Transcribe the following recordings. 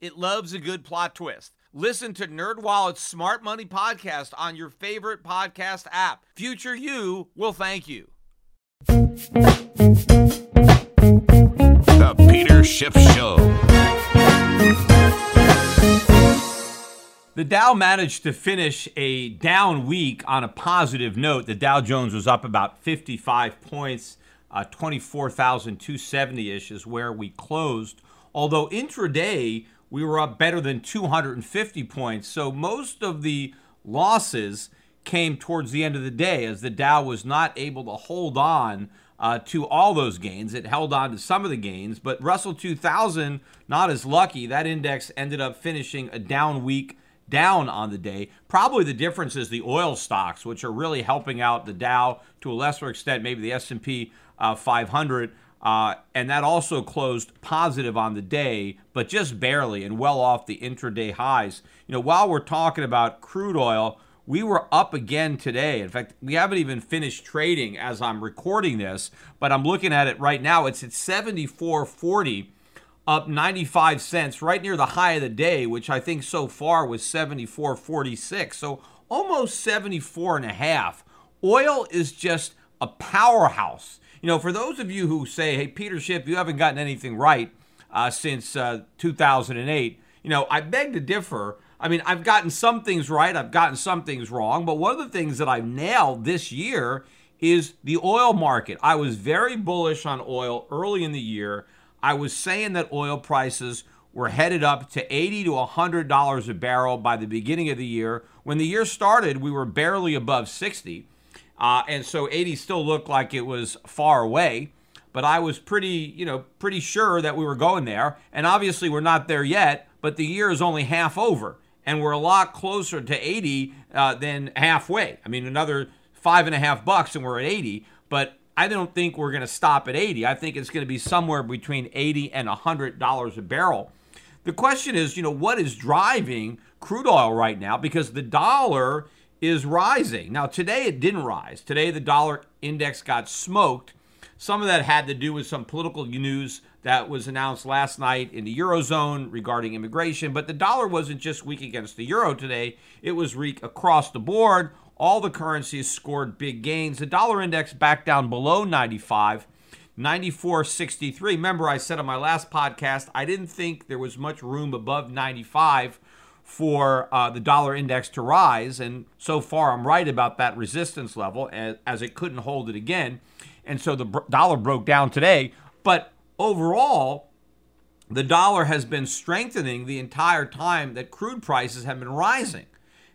It loves a good plot twist. Listen to NerdWallet's Smart Money podcast on your favorite podcast app. Future you will thank you. The Peter Schiff Show. The Dow managed to finish a down week on a positive note. The Dow Jones was up about 55 points uh, 24,270 ish is where we closed. Although intraday, we were up better than 250 points. So most of the losses came towards the end of the day as the Dow was not able to hold on uh, to all those gains. It held on to some of the gains, but Russell 2000, not as lucky. That index ended up finishing a down week down on the day. Probably the difference is the oil stocks, which are really helping out the Dow to a lesser extent, maybe the S&P uh, 500. Uh, and that also closed positive on the day, but just barely and well off the intraday highs. You know, while we're talking about crude oil, we were up again today. In fact, we haven't even finished trading as I'm recording this, but I'm looking at it right now. It's at 74.40, up 95 cents, right near the high of the day, which I think so far was 74.46. So almost 74 and a half. Oil is just a powerhouse you know, for those of you who say, hey, Peter Schiff, you haven't gotten anything right uh, since uh, 2008, you know, I beg to differ. I mean, I've gotten some things right, I've gotten some things wrong, but one of the things that I've nailed this year is the oil market. I was very bullish on oil early in the year. I was saying that oil prices were headed up to 80 to 100 dollars a barrel by the beginning of the year. When the year started, we were barely above 60. Uh, and so 80 still looked like it was far away, but I was pretty, you know, pretty sure that we were going there. And obviously we're not there yet, but the year is only half over. And we're a lot closer to 80 uh, than halfway. I mean, another five and a half bucks and we're at 80. But I don't think we're going to stop at 80. I think it's going to be somewhere between 80 and $100 a barrel. The question is, you know, what is driving crude oil right now? Because the dollar is rising. Now, today it didn't rise. Today the dollar index got smoked. Some of that had to do with some political news that was announced last night in the Eurozone regarding immigration. But the dollar wasn't just weak against the euro today, it was weak across the board. All the currencies scored big gains. The dollar index back down below 95. 94.63. Remember, I said on my last podcast, I didn't think there was much room above 95 for uh, the dollar index to rise. And so far, I'm right about that resistance level as, as it couldn't hold it again. And so the dollar broke down today. But overall, the dollar has been strengthening the entire time that crude prices have been rising.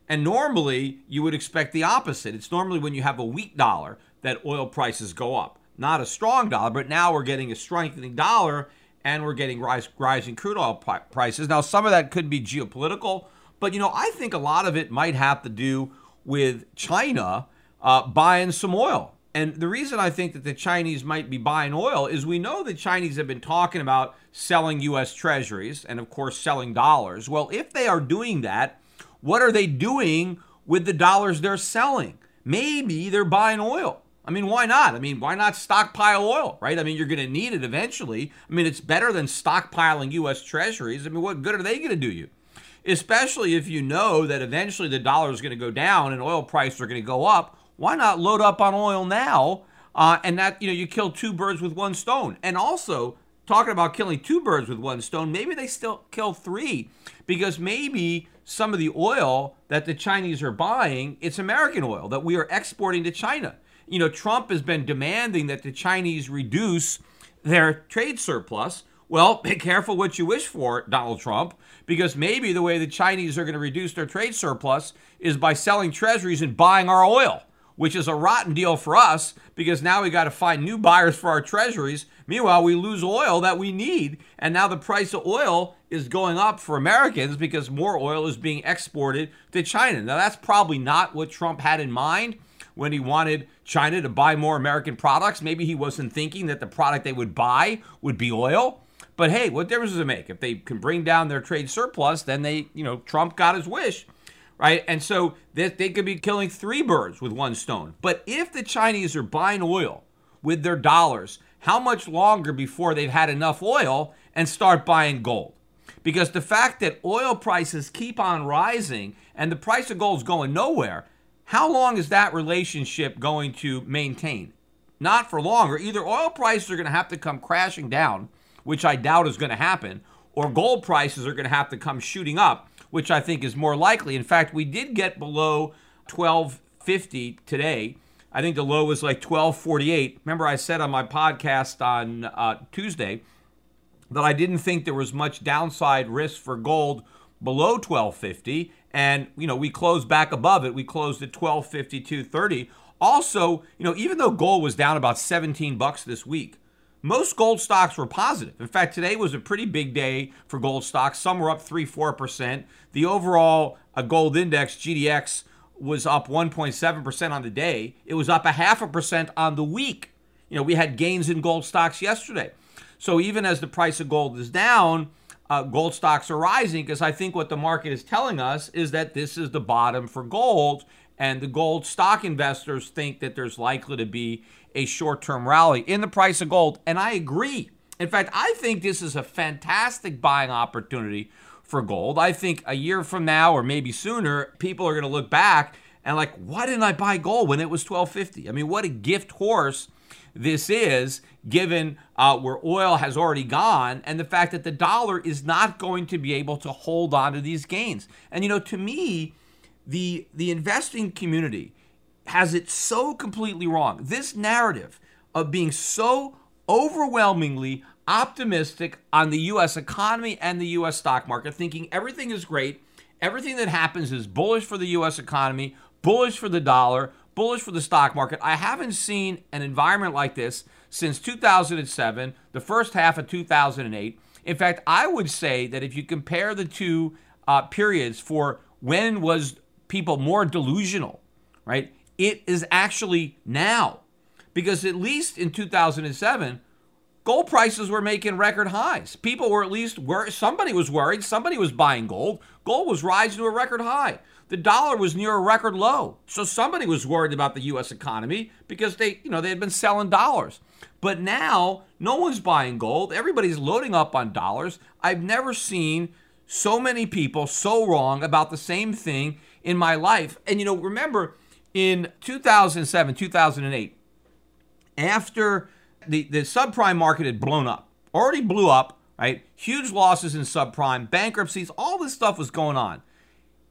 And normally, you would expect the opposite. It's normally when you have a weak dollar that oil prices go up, not a strong dollar. But now we're getting a strengthening dollar and we're getting rise, rising crude oil prices. Now, some of that could be geopolitical, but you know, I think a lot of it might have to do with China uh, buying some oil. And the reason I think that the Chinese might be buying oil is we know the Chinese have been talking about selling U.S. treasuries and, of course, selling dollars. Well, if they are doing that, what are they doing with the dollars they're selling? Maybe they're buying oil. I mean, why not? I mean, why not stockpile oil, right? I mean, you're going to need it eventually. I mean, it's better than stockpiling U.S. treasuries. I mean, what good are they going to do you? Especially if you know that eventually the dollar is going to go down and oil prices are going to go up. Why not load up on oil now? Uh, and that, you know, you kill two birds with one stone. And also, talking about killing two birds with one stone, maybe they still kill three because maybe some of the oil that the Chinese are buying, it's American oil that we are exporting to China you know, Trump has been demanding that the Chinese reduce their trade surplus. Well, be careful what you wish for, Donald Trump, because maybe the way the Chinese are going to reduce their trade surplus is by selling treasuries and buying our oil. which is a rotten deal for us because now we got to find new buyers for our treasuries. Meanwhile, we lose oil that we need, and now the price of oil is going up for Americans because more oil is being exported to China. Now, that's probably not what Trump had in mind when he wanted China to buy more American products. Maybe he wasn't thinking that the product they would buy would be oil. But hey, what difference does it make? If they can bring down their trade surplus, then they, you know, Trump got his wish right? And so they, they could be killing three birds with one stone. But if the Chinese are buying oil with their dollars, how much longer before they've had enough oil and start buying gold? Because the fact that oil prices keep on rising and the price of gold is going nowhere, how long is that relationship going to maintain? Not for longer. Either oil prices are going to have to come crashing down, which I doubt is going to happen, or gold prices are going to have to come shooting up which I think is more likely. In fact, we did get below 1250 today. I think the low was like 1248. Remember, I said on my podcast on uh, Tuesday that I didn't think there was much downside risk for gold below 1250 and you know we closed back above it we closed at 1252.30 also you know even though gold was down about 17 bucks this week most gold stocks were positive. In fact, today was a pretty big day for gold stocks. Some were up 3 4%. The overall uh, gold index, GDX, was up 1.7% on the day. It was up a half a percent on the week. You know, we had gains in gold stocks yesterday. So even as the price of gold is down, uh, gold stocks are rising because I think what the market is telling us is that this is the bottom for gold. And the gold stock investors think that there's likely to be a short term rally in the price of gold. And I agree. In fact, I think this is a fantastic buying opportunity for gold. I think a year from now or maybe sooner, people are going to look back and like, why didn't I buy gold when it was 1250? I mean, what a gift horse this is, given uh, where oil has already gone and the fact that the dollar is not going to be able to hold on to these gains. And you know, to me, the the investing community has it so completely wrong. This narrative of being so overwhelmingly optimistic on the US economy and the US stock market, thinking everything is great, everything that happens is bullish for the US economy, bullish for the dollar, bullish for the stock market. I haven't seen an environment like this since 2007, the first half of 2008. In fact, I would say that if you compare the two uh, periods for when was people more delusional, right? it is actually now. Because at least in 2007, gold prices were making record highs. People were at least worried. Somebody was worried. Somebody was buying gold. Gold was rising to a record high. The dollar was near a record low. So somebody was worried about the U.S. economy because they, you know, they had been selling dollars. But now no one's buying gold. Everybody's loading up on dollars. I've never seen so many people so wrong about the same thing in my life. And you know, remember in 2007, 2008, after the, the subprime market had blown up, already blew up, right? Huge losses in subprime, bankruptcies, all this stuff was going on.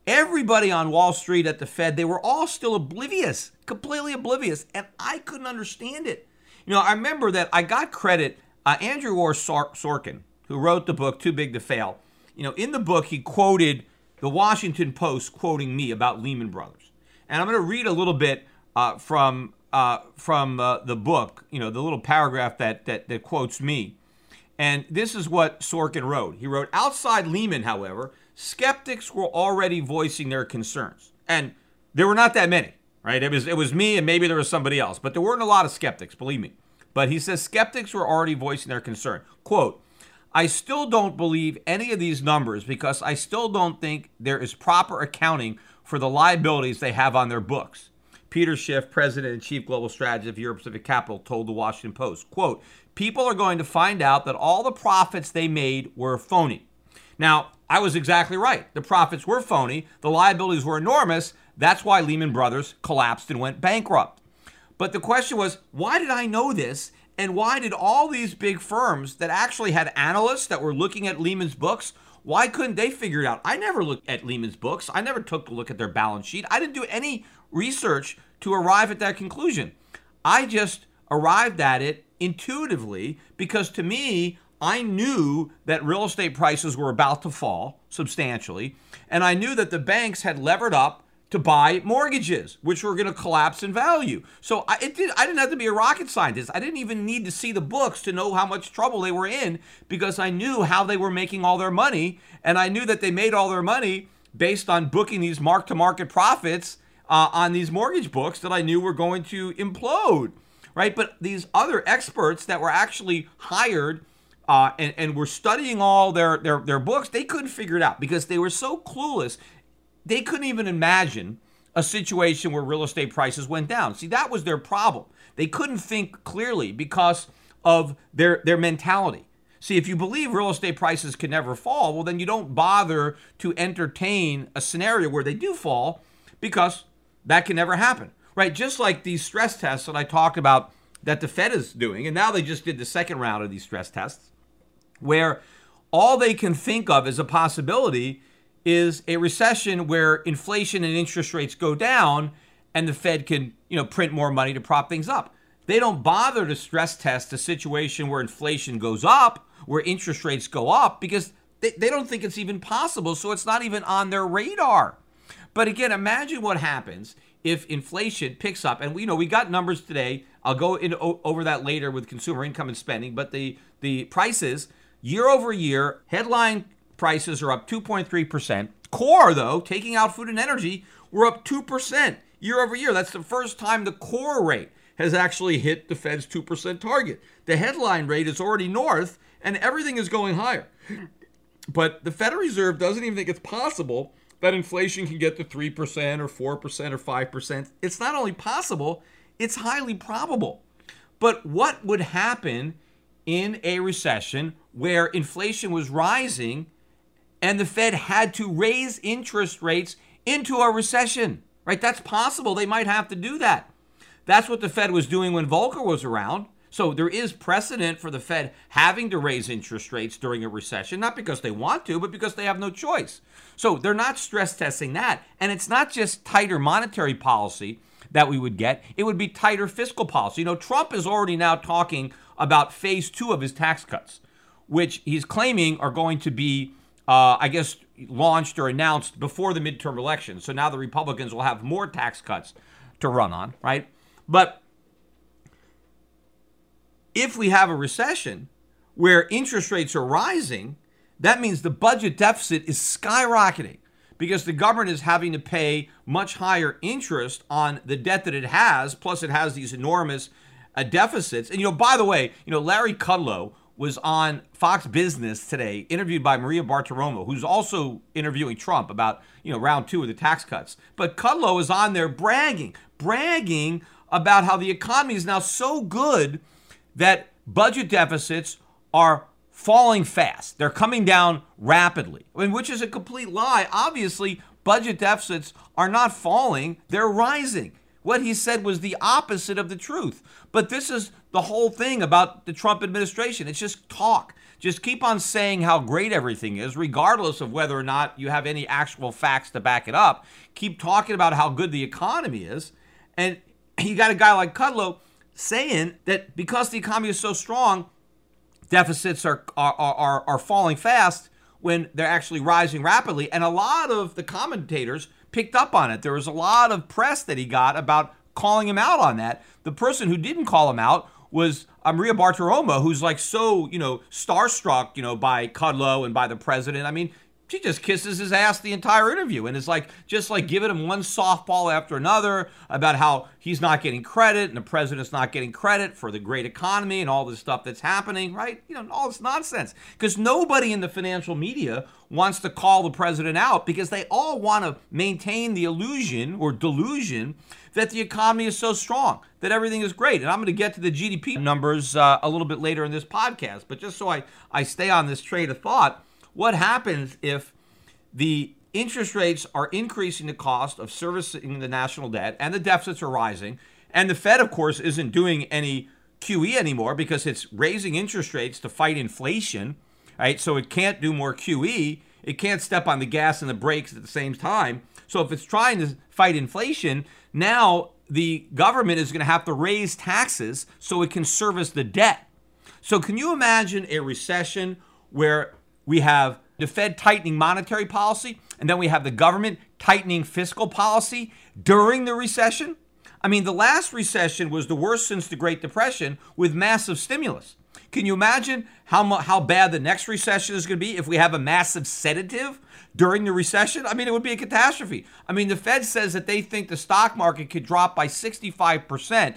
Everybody on Wall Street at the Fed, they were all still oblivious, completely oblivious, and I couldn't understand it. You know, I remember that I got credit. Uh, Andrew Ross Sorkin, who wrote the book Too Big to Fail, you know, in the book he quoted the Washington Post quoting me about Lehman Brothers. And I'm going to read a little bit uh, from uh, from uh, the book, you know, the little paragraph that, that that quotes me. And this is what Sorkin wrote. He wrote, "Outside Lehman, however, skeptics were already voicing their concerns, and there were not that many. Right? It was it was me, and maybe there was somebody else, but there weren't a lot of skeptics. Believe me." But he says skeptics were already voicing their concern. Quote. I still don't believe any of these numbers because I still don't think there is proper accounting for the liabilities they have on their books. Peter Schiff, president and chief global strategist of Euro Pacific Capital, told the Washington Post, quote, people are going to find out that all the profits they made were phony. Now, I was exactly right. The profits were phony, the liabilities were enormous. That's why Lehman Brothers collapsed and went bankrupt. But the question was, why did I know this? And why did all these big firms that actually had analysts that were looking at Lehman's books why couldn't they figure it out? I never looked at Lehman's books. I never took a look at their balance sheet. I didn't do any research to arrive at that conclusion. I just arrived at it intuitively because to me, I knew that real estate prices were about to fall substantially, and I knew that the banks had levered up to buy mortgages, which were going to collapse in value. So I, did, I didn't have to be a rocket scientist. I didn't even need to see the books to know how much trouble they were in because I knew how they were making all their money. And I knew that they made all their money based on booking these mark to market profits uh, on these mortgage books that I knew were going to implode. Right. But these other experts that were actually hired uh, and, and were studying all their, their, their books, they couldn't figure it out because they were so clueless they couldn't even imagine a situation where real estate prices went down. See, that was their problem. They couldn't think clearly because of their their mentality. See, if you believe real estate prices can never fall, well then you don't bother to entertain a scenario where they do fall because that can never happen. Right? Just like these stress tests that I talked about that the Fed is doing, and now they just did the second round of these stress tests where all they can think of as a possibility is a recession where inflation and interest rates go down and the Fed can, you know, print more money to prop things up. They don't bother to stress test a situation where inflation goes up, where interest rates go up, because they, they don't think it's even possible. So it's not even on their radar. But again, imagine what happens if inflation picks up. And we you know we got numbers today. I'll go into over that later with consumer income and spending. But the the prices year over year, headline prices are up 2.3%. Core, though, taking out food and energy, we're up 2% year over year. That's the first time the core rate has actually hit the Fed's 2% target. The headline rate is already north, and everything is going higher. But the Federal Reserve doesn't even think it's possible that inflation can get to 3% or 4% or 5%. It's not only possible, it's highly probable. But what would happen in a recession where inflation was rising and the Fed had to raise interest rates into a recession, right? That's possible. They might have to do that. That's what the Fed was doing when Volcker was around. So there is precedent for the Fed having to raise interest rates during a recession, not because they want to, but because they have no choice. So they're not stress testing that. And it's not just tighter monetary policy that we would get, it would be tighter fiscal policy. You know, Trump is already now talking about phase two of his tax cuts, which he's claiming are going to be uh, I guess, launched or announced before the midterm election. So now the Republicans will have more tax cuts to run on, right? But if we have a recession where interest rates are rising, that means the budget deficit is skyrocketing because the government is having to pay much higher interest on the debt that it has, plus it has these enormous uh, deficits. And you know, by the way, you know, Larry Kudlow was on Fox Business today, interviewed by Maria Bartiromo, who's also interviewing Trump about you know round two of the tax cuts. But Kudlow is on there bragging, bragging about how the economy is now so good that budget deficits are falling fast. They're coming down rapidly, I mean, which is a complete lie. Obviously, budget deficits are not falling; they're rising. What he said was the opposite of the truth. But this is the whole thing about the Trump administration. It's just talk. Just keep on saying how great everything is, regardless of whether or not you have any actual facts to back it up. Keep talking about how good the economy is. And you got a guy like Kudlow saying that because the economy is so strong, deficits are, are, are, are falling fast when they're actually rising rapidly. And a lot of the commentators picked up on it. There was a lot of press that he got about calling him out on that. The person who didn't call him out was Maria Bartiromo, who's like so, you know, starstruck, you know, by Kudlow and by the president. I mean, she just kisses his ass the entire interview and is like just like giving him one softball after another about how he's not getting credit and the president's not getting credit for the great economy and all this stuff that's happening, right? You know, all this nonsense. Because nobody in the financial media wants to call the president out because they all want to maintain the illusion or delusion that the economy is so strong, that everything is great. And I'm going to get to the GDP numbers uh, a little bit later in this podcast. But just so I, I stay on this train of thought, what happens if the interest rates are increasing the cost of servicing the national debt and the deficits are rising? And the Fed, of course, isn't doing any QE anymore because it's raising interest rates to fight inflation, right? So it can't do more QE. It can't step on the gas and the brakes at the same time. So if it's trying to fight inflation, now the government is going to have to raise taxes so it can service the debt. So can you imagine a recession where we have the Fed tightening monetary policy, and then we have the government tightening fiscal policy during the recession. I mean, the last recession was the worst since the Great Depression with massive stimulus. Can you imagine how how bad the next recession is going to be if we have a massive sedative during the recession? I mean, it would be a catastrophe. I mean, the Fed says that they think the stock market could drop by 65%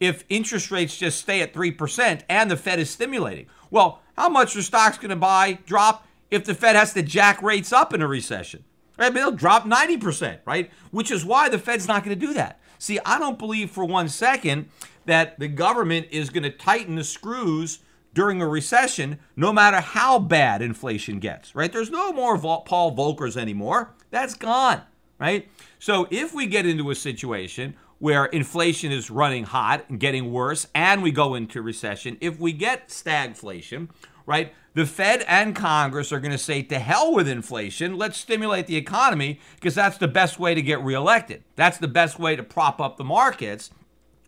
if interest rates just stay at 3% and the Fed is stimulating. Well, how much are stocks going to buy drop if the Fed has to jack rates up in a recession? Right? They'll drop 90%, right? Which is why the Fed's not going to do that. See, I don't believe for one second that the government is going to tighten the screws during a recession, no matter how bad inflation gets, right? There's no more Paul Volckers anymore. That's gone, right? So if we get into a situation where inflation is running hot and getting worse, and we go into recession, if we get stagflation, right, the Fed and Congress are going to say, to hell with inflation, let's stimulate the economy because that's the best way to get reelected. That's the best way to prop up the markets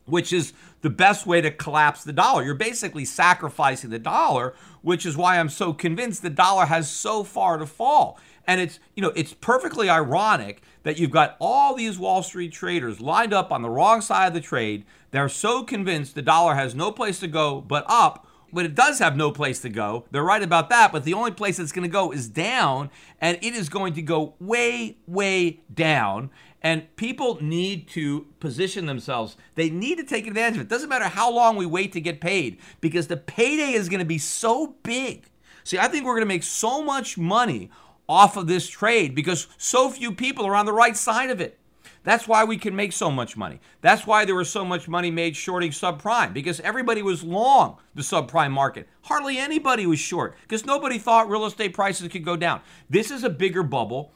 which is the best way to collapse the dollar. You're basically sacrificing the dollar, which is why I'm so convinced the dollar has so far to fall. And it's, you know, it's perfectly ironic that you've got all these Wall Street traders lined up on the wrong side of the trade. They're so convinced the dollar has no place to go but up but it does have no place to go. They're right about that, but the only place it's going to go is down, and it is going to go way, way down. And people need to position themselves. They need to take advantage of it. Doesn't matter how long we wait to get paid because the payday is going to be so big. See, I think we're going to make so much money off of this trade because so few people are on the right side of it. That's why we can make so much money. That's why there was so much money made shorting subprime because everybody was long the subprime market. Hardly anybody was short because nobody thought real estate prices could go down. This is a bigger bubble.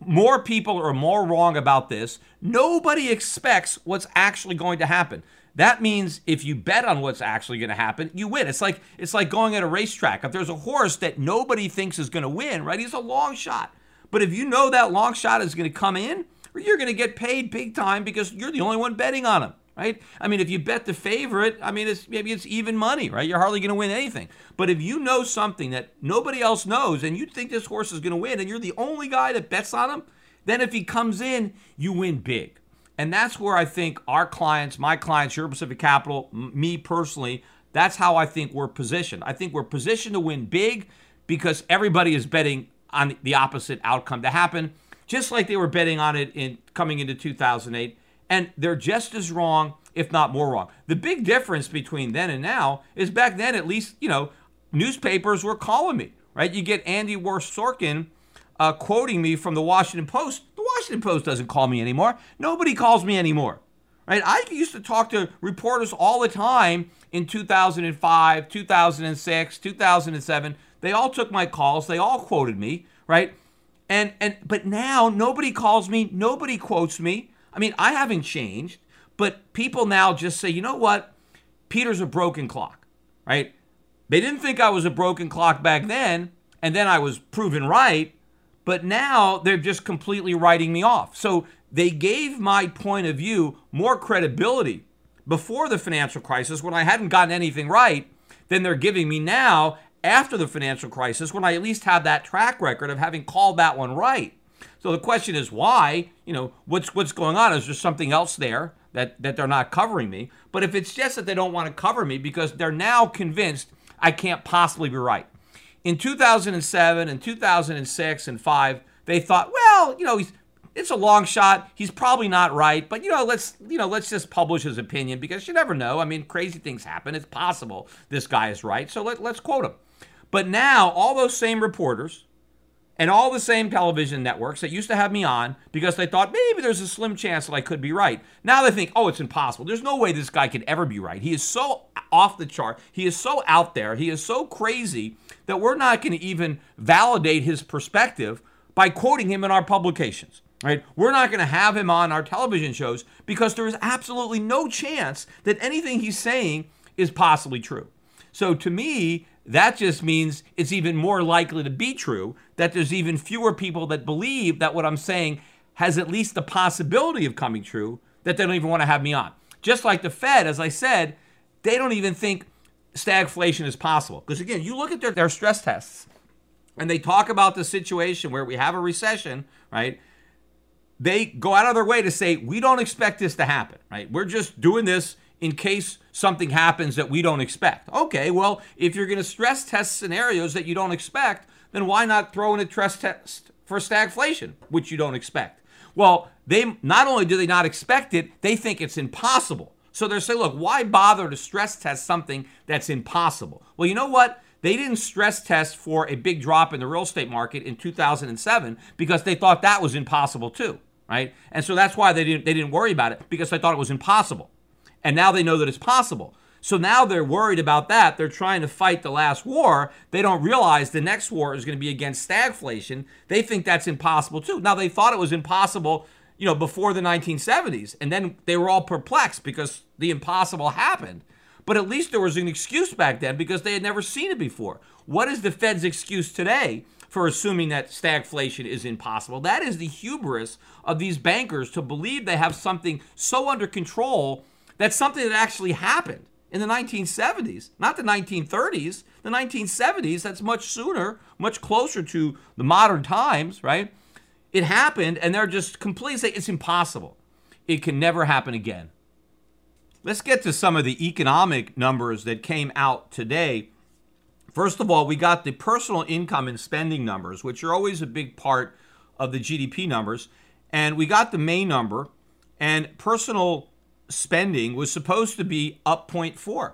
More people are more wrong about this. Nobody expects what's actually going to happen. That means if you bet on what's actually going to happen, you win. It's like it's like going at a racetrack. If there's a horse that nobody thinks is going to win, right? He's a long shot. But if you know that long shot is going to come in, you're going to get paid big time because you're the only one betting on him, right? I mean, if you bet the favorite, I mean, it's maybe it's even money, right? You're hardly going to win anything. But if you know something that nobody else knows and you think this horse is going to win and you're the only guy that bets on him, then if he comes in, you win big. And that's where I think our clients, my clients, Euro Pacific Capital, me personally, that's how I think we're positioned. I think we're positioned to win big because everybody is betting on the opposite outcome to happen just like they were betting on it in coming into 2008. And they're just as wrong, if not more wrong. The big difference between then and now is back then, at least, you know, newspapers were calling me, right? You get Andrew Ross Sorkin uh, quoting me from the Washington Post. The Washington Post doesn't call me anymore. Nobody calls me anymore, right? I used to talk to reporters all the time in 2005, 2006, 2007. They all took my calls. They all quoted me, right? And and but now nobody calls me, nobody quotes me. I mean, I haven't changed, but people now just say, "You know what? Peter's a broken clock." Right? They didn't think I was a broken clock back then, and then I was proven right, but now they're just completely writing me off. So they gave my point of view more credibility before the financial crisis when I hadn't gotten anything right than they're giving me now after the financial crisis when I at least have that track record of having called that one right. So the question is why? You know, what's what's going on? Is there something else there that that they're not covering me? But if it's just that they don't want to cover me because they're now convinced I can't possibly be right. In 2007 and 2006 and 5, they thought, well, you know, he's it's a long shot. He's probably not right, but you know, let's you know, let's just publish his opinion because you never know. I mean, crazy things happen. It's possible this guy is right. So let, let's quote him. But now, all those same reporters and all the same television networks that used to have me on because they thought maybe there's a slim chance that I could be right. Now they think, oh, it's impossible. There's no way this guy could ever be right. He is so off the chart. He is so out there. He is so crazy that we're not going to even validate his perspective by quoting him in our publications. Right? We're not going to have him on our television shows because there is absolutely no chance that anything he's saying is possibly true. So to me, that just means it's even more likely to be true that there's even fewer people that believe that what I'm saying has at least the possibility of coming true that they don't even want to have me on. Just like the Fed, as I said, they don't even think stagflation is possible. Because again, you look at their, their stress tests, and they talk about the situation where we have a recession, right? They go out of their way to say, we don't expect this to happen, right? We're just doing this in case something happens that we don't expect. Okay, well, if you're going to stress test scenarios that you don't expect, then why not throw in a stress test for stagflation, which you don't expect? Well, they not only do they not expect it, they think it's impossible. So they're saying, look, why bother to stress test something that's impossible? Well, you know what? They didn't stress test for a big drop in the real estate market in 2007 because they thought that was impossible too, right? And so that's why they didn't they didn't worry about it because they thought it was impossible. And now they know that it's possible. So now they're worried about that. They're trying to fight the last war. They don't realize the next war is going to be against stagflation. They think that's impossible too. Now they thought it was impossible, you know, before the 1970s, and then they were all perplexed because the impossible happened. But at least there was an excuse back then because they had never seen it before. What is the Fed's excuse today for assuming that stagflation is impossible? That is the hubris of these bankers to believe they have something so under control that's something that actually happened in the 1970s, not the 1930s. The 1970s, that's much sooner, much closer to the modern times, right? It happened, and they're just completely saying it's impossible. It can never happen again. Let's get to some of the economic numbers that came out today. First of all, we got the personal income and spending numbers, which are always a big part of the GDP numbers. And we got the May number, and personal spending was supposed to be up 0.4.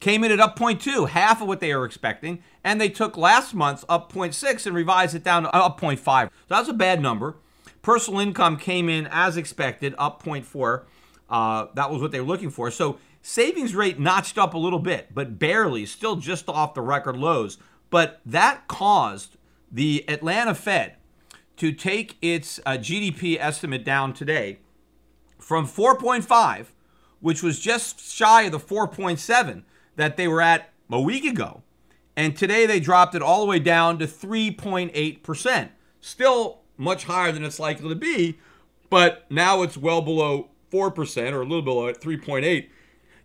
Came in at up 0.2, half of what they were expecting, and they took last month's up 0.6 and revised it down to up 0.5. So that's a bad number. Personal income came in as expected, up 0.4. Uh, that was what they were looking for. So savings rate notched up a little bit, but barely, still just off the record lows. But that caused the Atlanta Fed to take its uh, GDP estimate down today from 4.5, which was just shy of the 4.7 that they were at a week ago. And today they dropped it all the way down to 3.8%. Still much higher than it's likely to be, but now it's well below 4% or a little below at 3.8.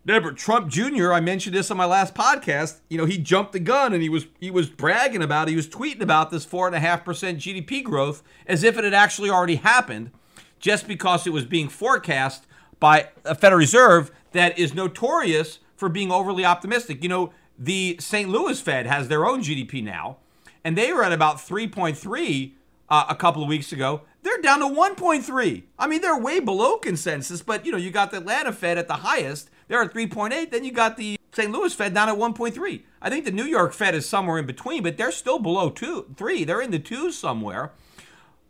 Remember, Trump Jr., I mentioned this on my last podcast, you know, he jumped the gun and he was he was bragging about. He was tweeting about this 4.5% GDP growth as if it had actually already happened just because it was being forecast by a Federal Reserve that is notorious for being overly optimistic. You know, the St. Louis Fed has their own GDP now, and they were at about 3.3 uh, a couple of weeks ago. They're down to 1.3. I mean, they're way below consensus, but you know, you got the Atlanta Fed at the highest. They're at 3.8. Then you got the St. Louis Fed down at 1.3. I think the New York Fed is somewhere in between, but they're still below two, three. They're in the twos somewhere.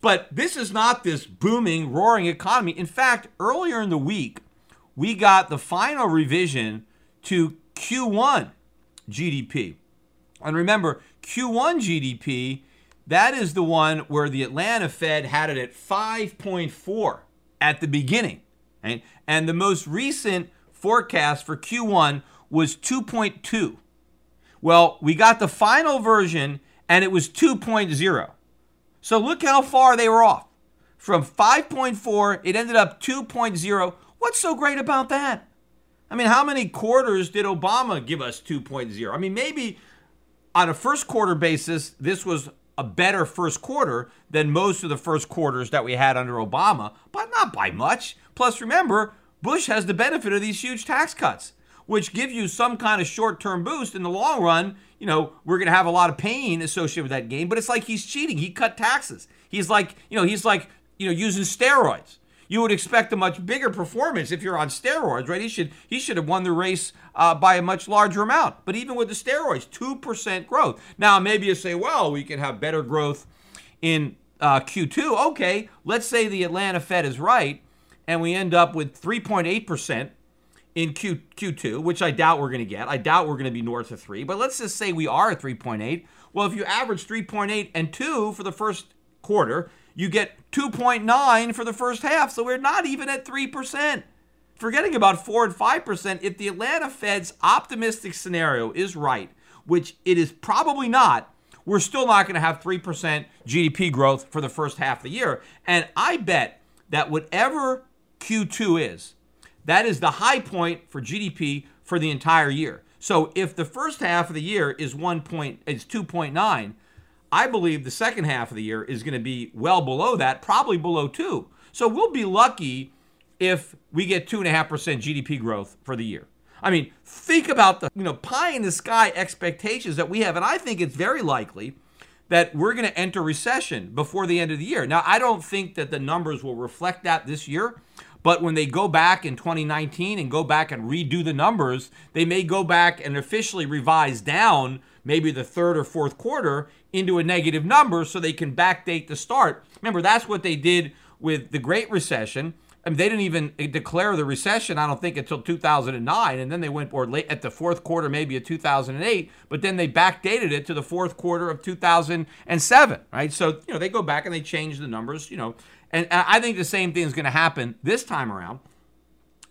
But this is not this booming, roaring economy. In fact, earlier in the week, we got the final revision to Q1 GDP. And remember, Q1 GDP that is the one where the Atlanta Fed had it at 5.4 at the beginning. Right? And the most recent forecast for Q1 was 2.2. Well, we got the final version and it was 2.0. So look how far they were off. From 5.4, it ended up 2.0. What's so great about that? I mean, how many quarters did Obama give us 2.0? I mean, maybe on a first quarter basis, this was a better first quarter than most of the first quarters that we had under Obama, but not by much. Plus, remember, Bush has the benefit of these huge tax cuts, which give you some kind of short term boost. In the long run, you know, we're going to have a lot of pain associated with that game, but it's like he's cheating. He cut taxes. He's like, you know, he's like, you know, using steroids you would expect a much bigger performance if you're on steroids, right? He should he should have won the race uh, by a much larger amount. But even with the steroids, two percent growth. Now maybe you say, well, we can have better growth in uh, Q2. Okay, let's say the Atlanta Fed is right, and we end up with 3.8 percent in Q, Q2, which I doubt we're going to get. I doubt we're going to be north of 3, but let's just say we are at 3.8. Well, if you average 3.8 and 2 for the first quarter, you get 2.9 for the first half. So we're not even at 3%. Forgetting about 4 and 5%, if the Atlanta Fed's optimistic scenario is right, which it is probably not, we're still not going to have 3% GDP growth for the first half of the year. And I bet that whatever Q2 is, that is the high point for GDP for the entire year. So if the first half of the year is 1 point is 2.9, I believe the second half of the year is going to be well below that, probably below two. So we'll be lucky if we get two and a half percent GDP growth for the year. I mean, think about the you know pie in the sky expectations that we have, and I think it's very likely that we're going to enter recession before the end of the year. Now, I don't think that the numbers will reflect that this year, but when they go back in 2019 and go back and redo the numbers, they may go back and officially revise down maybe the third or fourth quarter into a negative number so they can backdate the start. Remember, that's what they did with the Great Recession. I mean, they didn't even declare the recession, I don't think, until 2009. And then they went, or late at the fourth quarter, maybe of 2008, but then they backdated it to the fourth quarter of 2007, right? So, you know, they go back and they change the numbers, you know. And I think the same thing is going to happen this time around.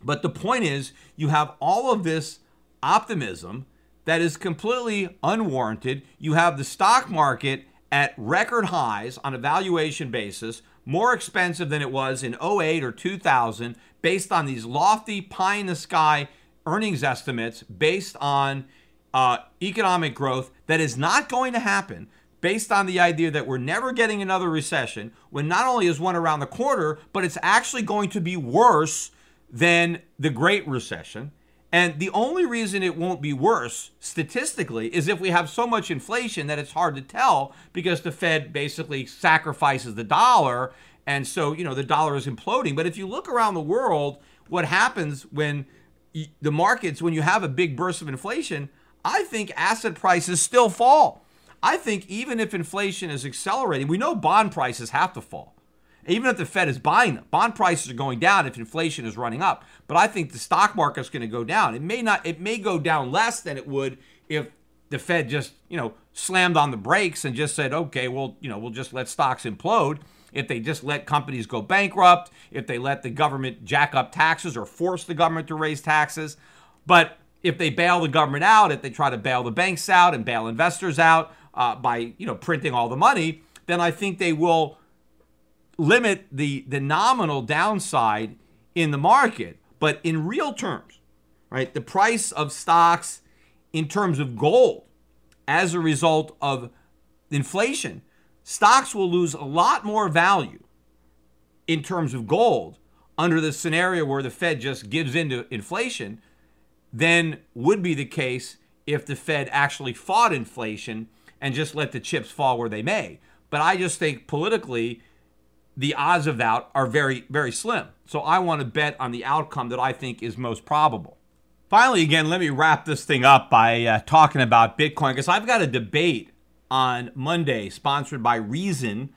But the point is, you have all of this optimism that is completely unwarranted. You have the stock market at record highs on a valuation basis more expensive than it was in 08 or 2000 based on these lofty pie in the sky earnings estimates based on uh, economic growth that is not going to happen based on the idea that we're never getting another recession when not only is one around the corner but it's actually going to be worse than the great recession and the only reason it won't be worse statistically is if we have so much inflation that it's hard to tell because the Fed basically sacrifices the dollar. And so, you know, the dollar is imploding. But if you look around the world, what happens when the markets, when you have a big burst of inflation, I think asset prices still fall. I think even if inflation is accelerating, we know bond prices have to fall even if the Fed is buying them. Bond prices are going down if inflation is running up. But I think the stock market's going to go down. It may not. It may go down less than it would if the Fed just you know slammed on the brakes and just said, okay, well you know we'll just let stocks implode. If they just let companies go bankrupt, if they let the government jack up taxes or force the government to raise taxes, but if they bail the government out, if they try to bail the banks out and bail investors out uh, by you know printing all the money, then I think they will limit the, the nominal downside in the market. But in real terms, right, the price of stocks in terms of gold as a result of inflation, stocks will lose a lot more value in terms of gold under the scenario where the Fed just gives into inflation than would be the case if the Fed actually fought inflation and just let the chips fall where they may. But I just think politically, the odds of that are very, very slim. So I want to bet on the outcome that I think is most probable. Finally, again, let me wrap this thing up by uh, talking about Bitcoin because I've got a debate on Monday sponsored by Reason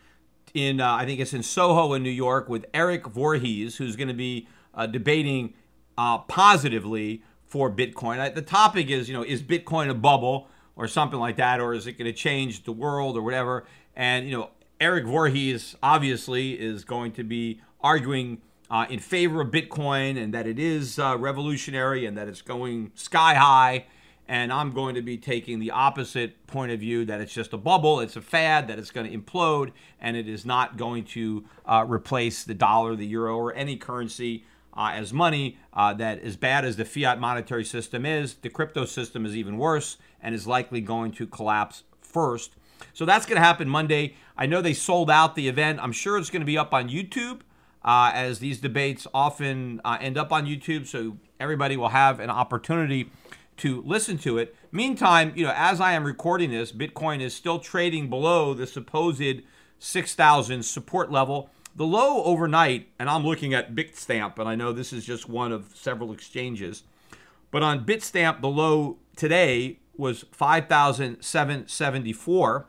in, uh, I think it's in Soho in New York with Eric Voorhees, who's going to be uh, debating uh, positively for Bitcoin. The topic is, you know, is Bitcoin a bubble or something like that, or is it going to change the world or whatever? And, you know, Eric Voorhees obviously is going to be arguing uh, in favor of Bitcoin and that it is uh, revolutionary and that it's going sky high. And I'm going to be taking the opposite point of view that it's just a bubble, it's a fad, that it's going to implode, and it is not going to uh, replace the dollar, the euro, or any currency uh, as money. Uh, that as bad as the fiat monetary system is, the crypto system is even worse and is likely going to collapse first. So that's going to happen Monday. I know they sold out the event. I'm sure it's going to be up on YouTube, uh, as these debates often uh, end up on YouTube. So everybody will have an opportunity to listen to it. Meantime, you know, as I am recording this, Bitcoin is still trading below the supposed 6,000 support level. The low overnight, and I'm looking at Bitstamp, and I know this is just one of several exchanges, but on Bitstamp, the low today was 5,774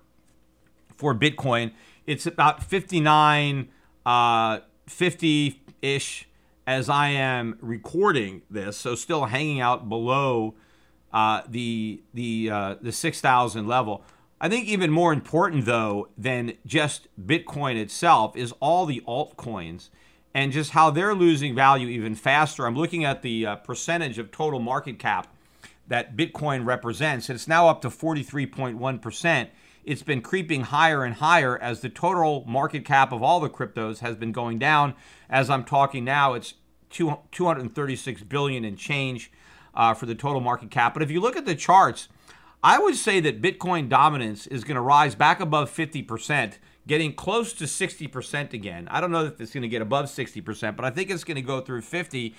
for Bitcoin. It's about 59, uh, 50 ish as I am recording this. So still hanging out below uh, the the uh, the 6,000 level. I think even more important though than just Bitcoin itself is all the altcoins and just how they're losing value even faster. I'm looking at the uh, percentage of total market cap that Bitcoin represents. It's now up to 43.1 percent it's been creeping higher and higher as the total market cap of all the cryptos has been going down. As I'm talking now, it's 236 billion and change uh, for the total market cap. But if you look at the charts, I would say that Bitcoin dominance is going to rise back above 50%, getting close to 60% again. I don't know if it's going to get above 60%, but I think it's going to go through 50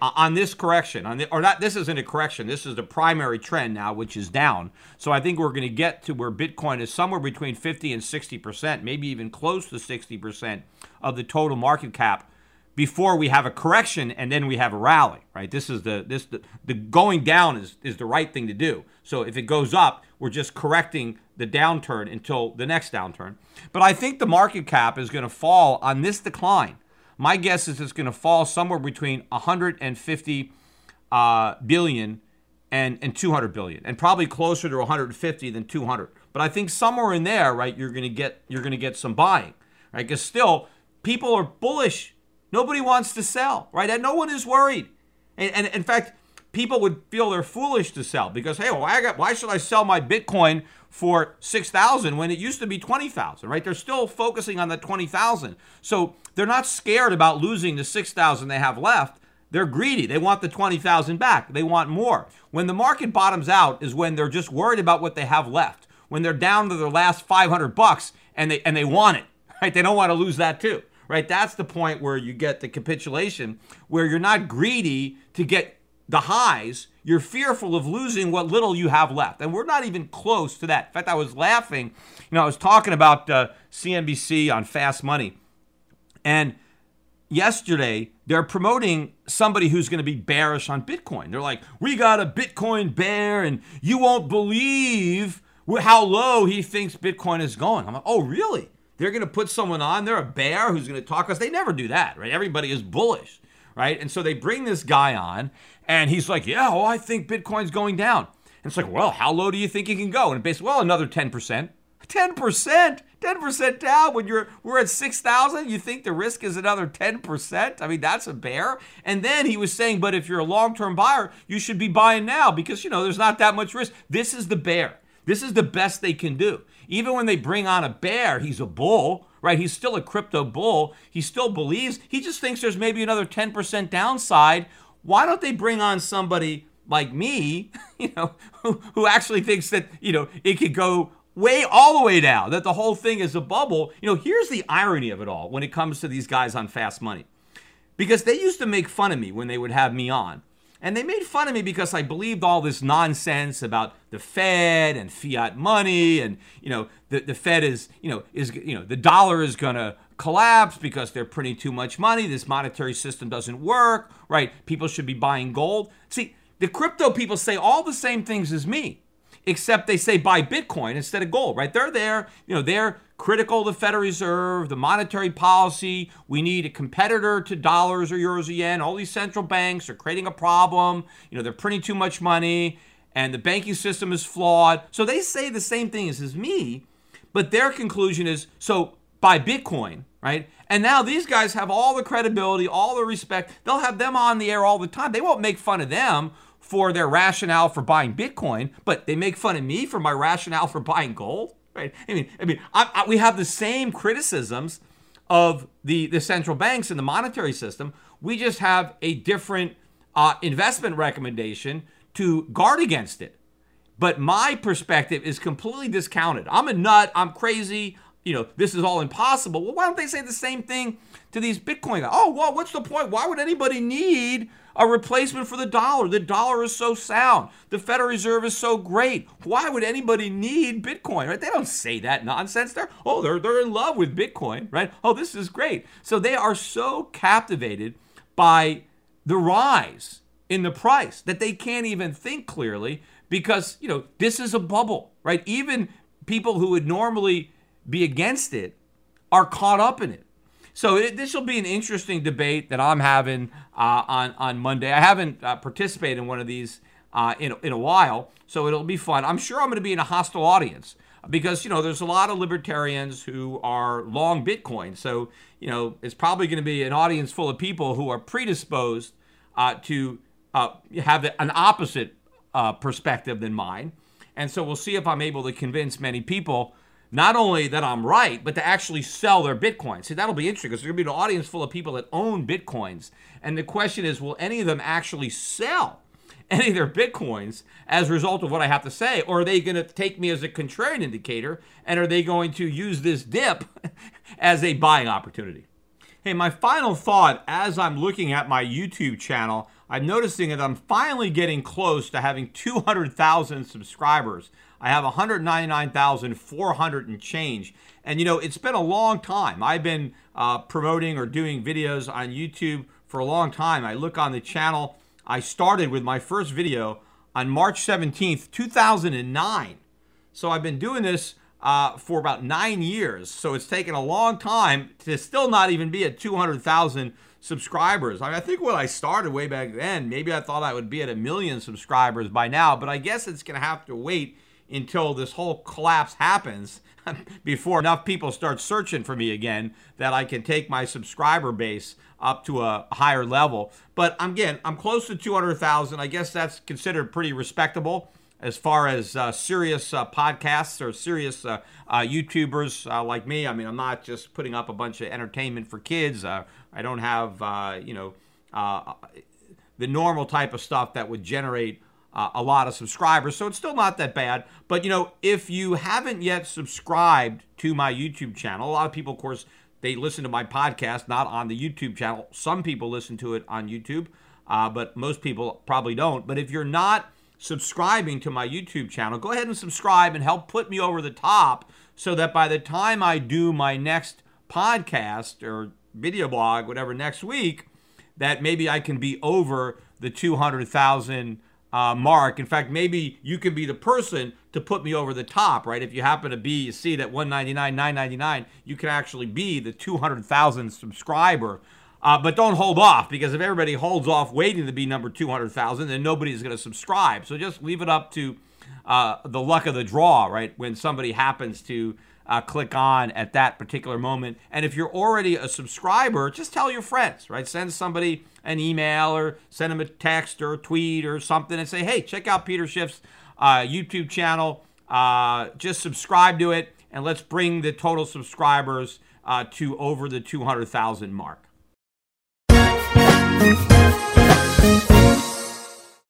uh, on this correction. On the, or not this isn't a correction. This is the primary trend now, which is down. So I think we're going to get to where Bitcoin is somewhere between 50 and 60%, maybe even close to 60% of the total market cap before we have a correction and then we have a rally, right? This is the this the, the going down is is the right thing to do. So if it goes up, we're just correcting the downturn until the next downturn. But I think the market cap is going to fall on this decline. My guess is it's going to fall somewhere between 150 uh, billion and and 200 billion, and probably closer to 150 than 200. But I think somewhere in there, right, you're going to get you're going to get some buying, right? Because still, people are bullish Nobody wants to sell, right? And no one is worried. And, and in fact, people would feel they're foolish to sell because, hey, why, got, why should I sell my Bitcoin for 6,000 when it used to be 20,000, right? They're still focusing on the 20,000. So they're not scared about losing the 6,000 they have left. They're greedy. They want the 20,000 back. They want more. When the market bottoms out is when they're just worried about what they have left. When they're down to their last 500 bucks and they and they want it, right? They don't want to lose that too right? That's the point where you get the capitulation, where you're not greedy to get the highs. You're fearful of losing what little you have left. And we're not even close to that. In fact, I was laughing. You know, I was talking about uh, CNBC on Fast Money. And yesterday, they're promoting somebody who's going to be bearish on Bitcoin. They're like, we got a Bitcoin bear, and you won't believe how low he thinks Bitcoin is going. I'm like, oh, really? They're going to put someone on. They're a bear who's going to talk us. They never do that, right? Everybody is bullish, right? And so they bring this guy on, and he's like, "Yeah, oh, I think Bitcoin's going down." And it's like, "Well, how low do you think it can go?" And basically, well, another ten percent. Ten percent, ten percent down. When you're we're at six thousand, you think the risk is another ten percent? I mean, that's a bear. And then he was saying, but if you're a long-term buyer, you should be buying now because you know there's not that much risk. This is the bear. This is the best they can do. Even when they bring on a bear, he's a bull, right? He's still a crypto bull. He still believes. He just thinks there's maybe another 10% downside. Why don't they bring on somebody like me, you know, who, who actually thinks that, you know, it could go way all the way down, that the whole thing is a bubble. You know, here's the irony of it all when it comes to these guys on Fast Money. Because they used to make fun of me when they would have me on. And they made fun of me because I believed all this nonsense about the Fed and fiat money and you know the, the Fed is you know is you know the dollar is going to collapse because they're printing too much money. This monetary system doesn't work, right? People should be buying gold. See, the crypto people say all the same things as me except they say buy Bitcoin instead of gold, right? They're there, you know, they're critical of the Federal Reserve, the monetary policy. We need a competitor to dollars or euros or yen. All these central banks are creating a problem. You know, they're printing too much money and the banking system is flawed. So they say the same things as me, but their conclusion is so buy Bitcoin, right? And now these guys have all the credibility, all the respect. They'll have them on the air all the time. They won't make fun of them for their rationale for buying Bitcoin, but they make fun of me for my rationale for buying gold. Right? I mean, I mean, I, I, we have the same criticisms of the the central banks and the monetary system. We just have a different uh, investment recommendation to guard against it. But my perspective is completely discounted. I'm a nut. I'm crazy. You know, this is all impossible. Well, why don't they say the same thing to these Bitcoin guys? Oh, well, what's the point? Why would anybody need a replacement for the dollar. The dollar is so sound. The Federal Reserve is so great. Why would anybody need Bitcoin? Right? They don't say that nonsense. They're oh, they're they're in love with Bitcoin, right? Oh, this is great. So they are so captivated by the rise in the price that they can't even think clearly because, you know, this is a bubble, right? Even people who would normally be against it are caught up in it. So this will be an interesting debate that I'm having uh, on on Monday. I haven't uh, participated in one of these uh, in in a while, so it'll be fun. I'm sure I'm going to be in a hostile audience because you know there's a lot of libertarians who are long Bitcoin. So you know it's probably going to be an audience full of people who are predisposed uh, to uh, have an opposite uh, perspective than mine. And so we'll see if I'm able to convince many people not only that I'm right, but to actually sell their Bitcoin. See, that'll be interesting because there's going to be an audience full of people that own Bitcoins. And the question is, will any of them actually sell? any of their bitcoins as a result of what I have to say? Or are they going to take me as a contrarian indicator? And are they going to use this dip as a buying opportunity? Hey, my final thought as I'm looking at my YouTube channel, I'm noticing that I'm finally getting close to having 200,000 subscribers. I have 199,400 and change. And you know, it's been a long time. I've been uh, promoting or doing videos on YouTube for a long time. I look on the channel. I started with my first video on March 17th, 2009. So I've been doing this uh, for about nine years. So it's taken a long time to still not even be at 200,000 subscribers. I mean, I think when I started way back then, maybe I thought I would be at a million subscribers by now, but I guess it's going to have to wait until this whole collapse happens before enough people start searching for me again that I can take my subscriber base up to a higher level. But again, I'm close to 200,000. I guess that's considered pretty respectable as far as uh, serious uh, podcasts or serious uh, uh YouTubers uh, like me. I mean, I'm not just putting up a bunch of entertainment for kids. Uh, I don't have, you know, the normal type of stuff that would generate a lot of subscribers. So it's still not that bad. But, you know, if you haven't yet subscribed to my YouTube channel, a lot of people, of course, they listen to my podcast, not on the YouTube channel. Some people listen to it on YouTube, uh, but most people probably don't. But if you're not, subscribing to my YouTube channel, go ahead and subscribe and help put me over the top so that by the time I do my next podcast or video blog, whatever, next week, that maybe I can be over the 200,000 uh, mark. In fact, maybe you can be the person to put me over the top, right? If you happen to be, you see that 199, 999, you can actually be the 200,000 subscriber uh, but don't hold off because if everybody holds off waiting to be number 200,000, then nobody's going to subscribe. So just leave it up to uh, the luck of the draw, right? When somebody happens to uh, click on at that particular moment. And if you're already a subscriber, just tell your friends, right? Send somebody an email or send them a text or a tweet or something and say, hey, check out Peter Schiff's uh, YouTube channel. Uh, just subscribe to it and let's bring the total subscribers uh, to over the 200,000 mark.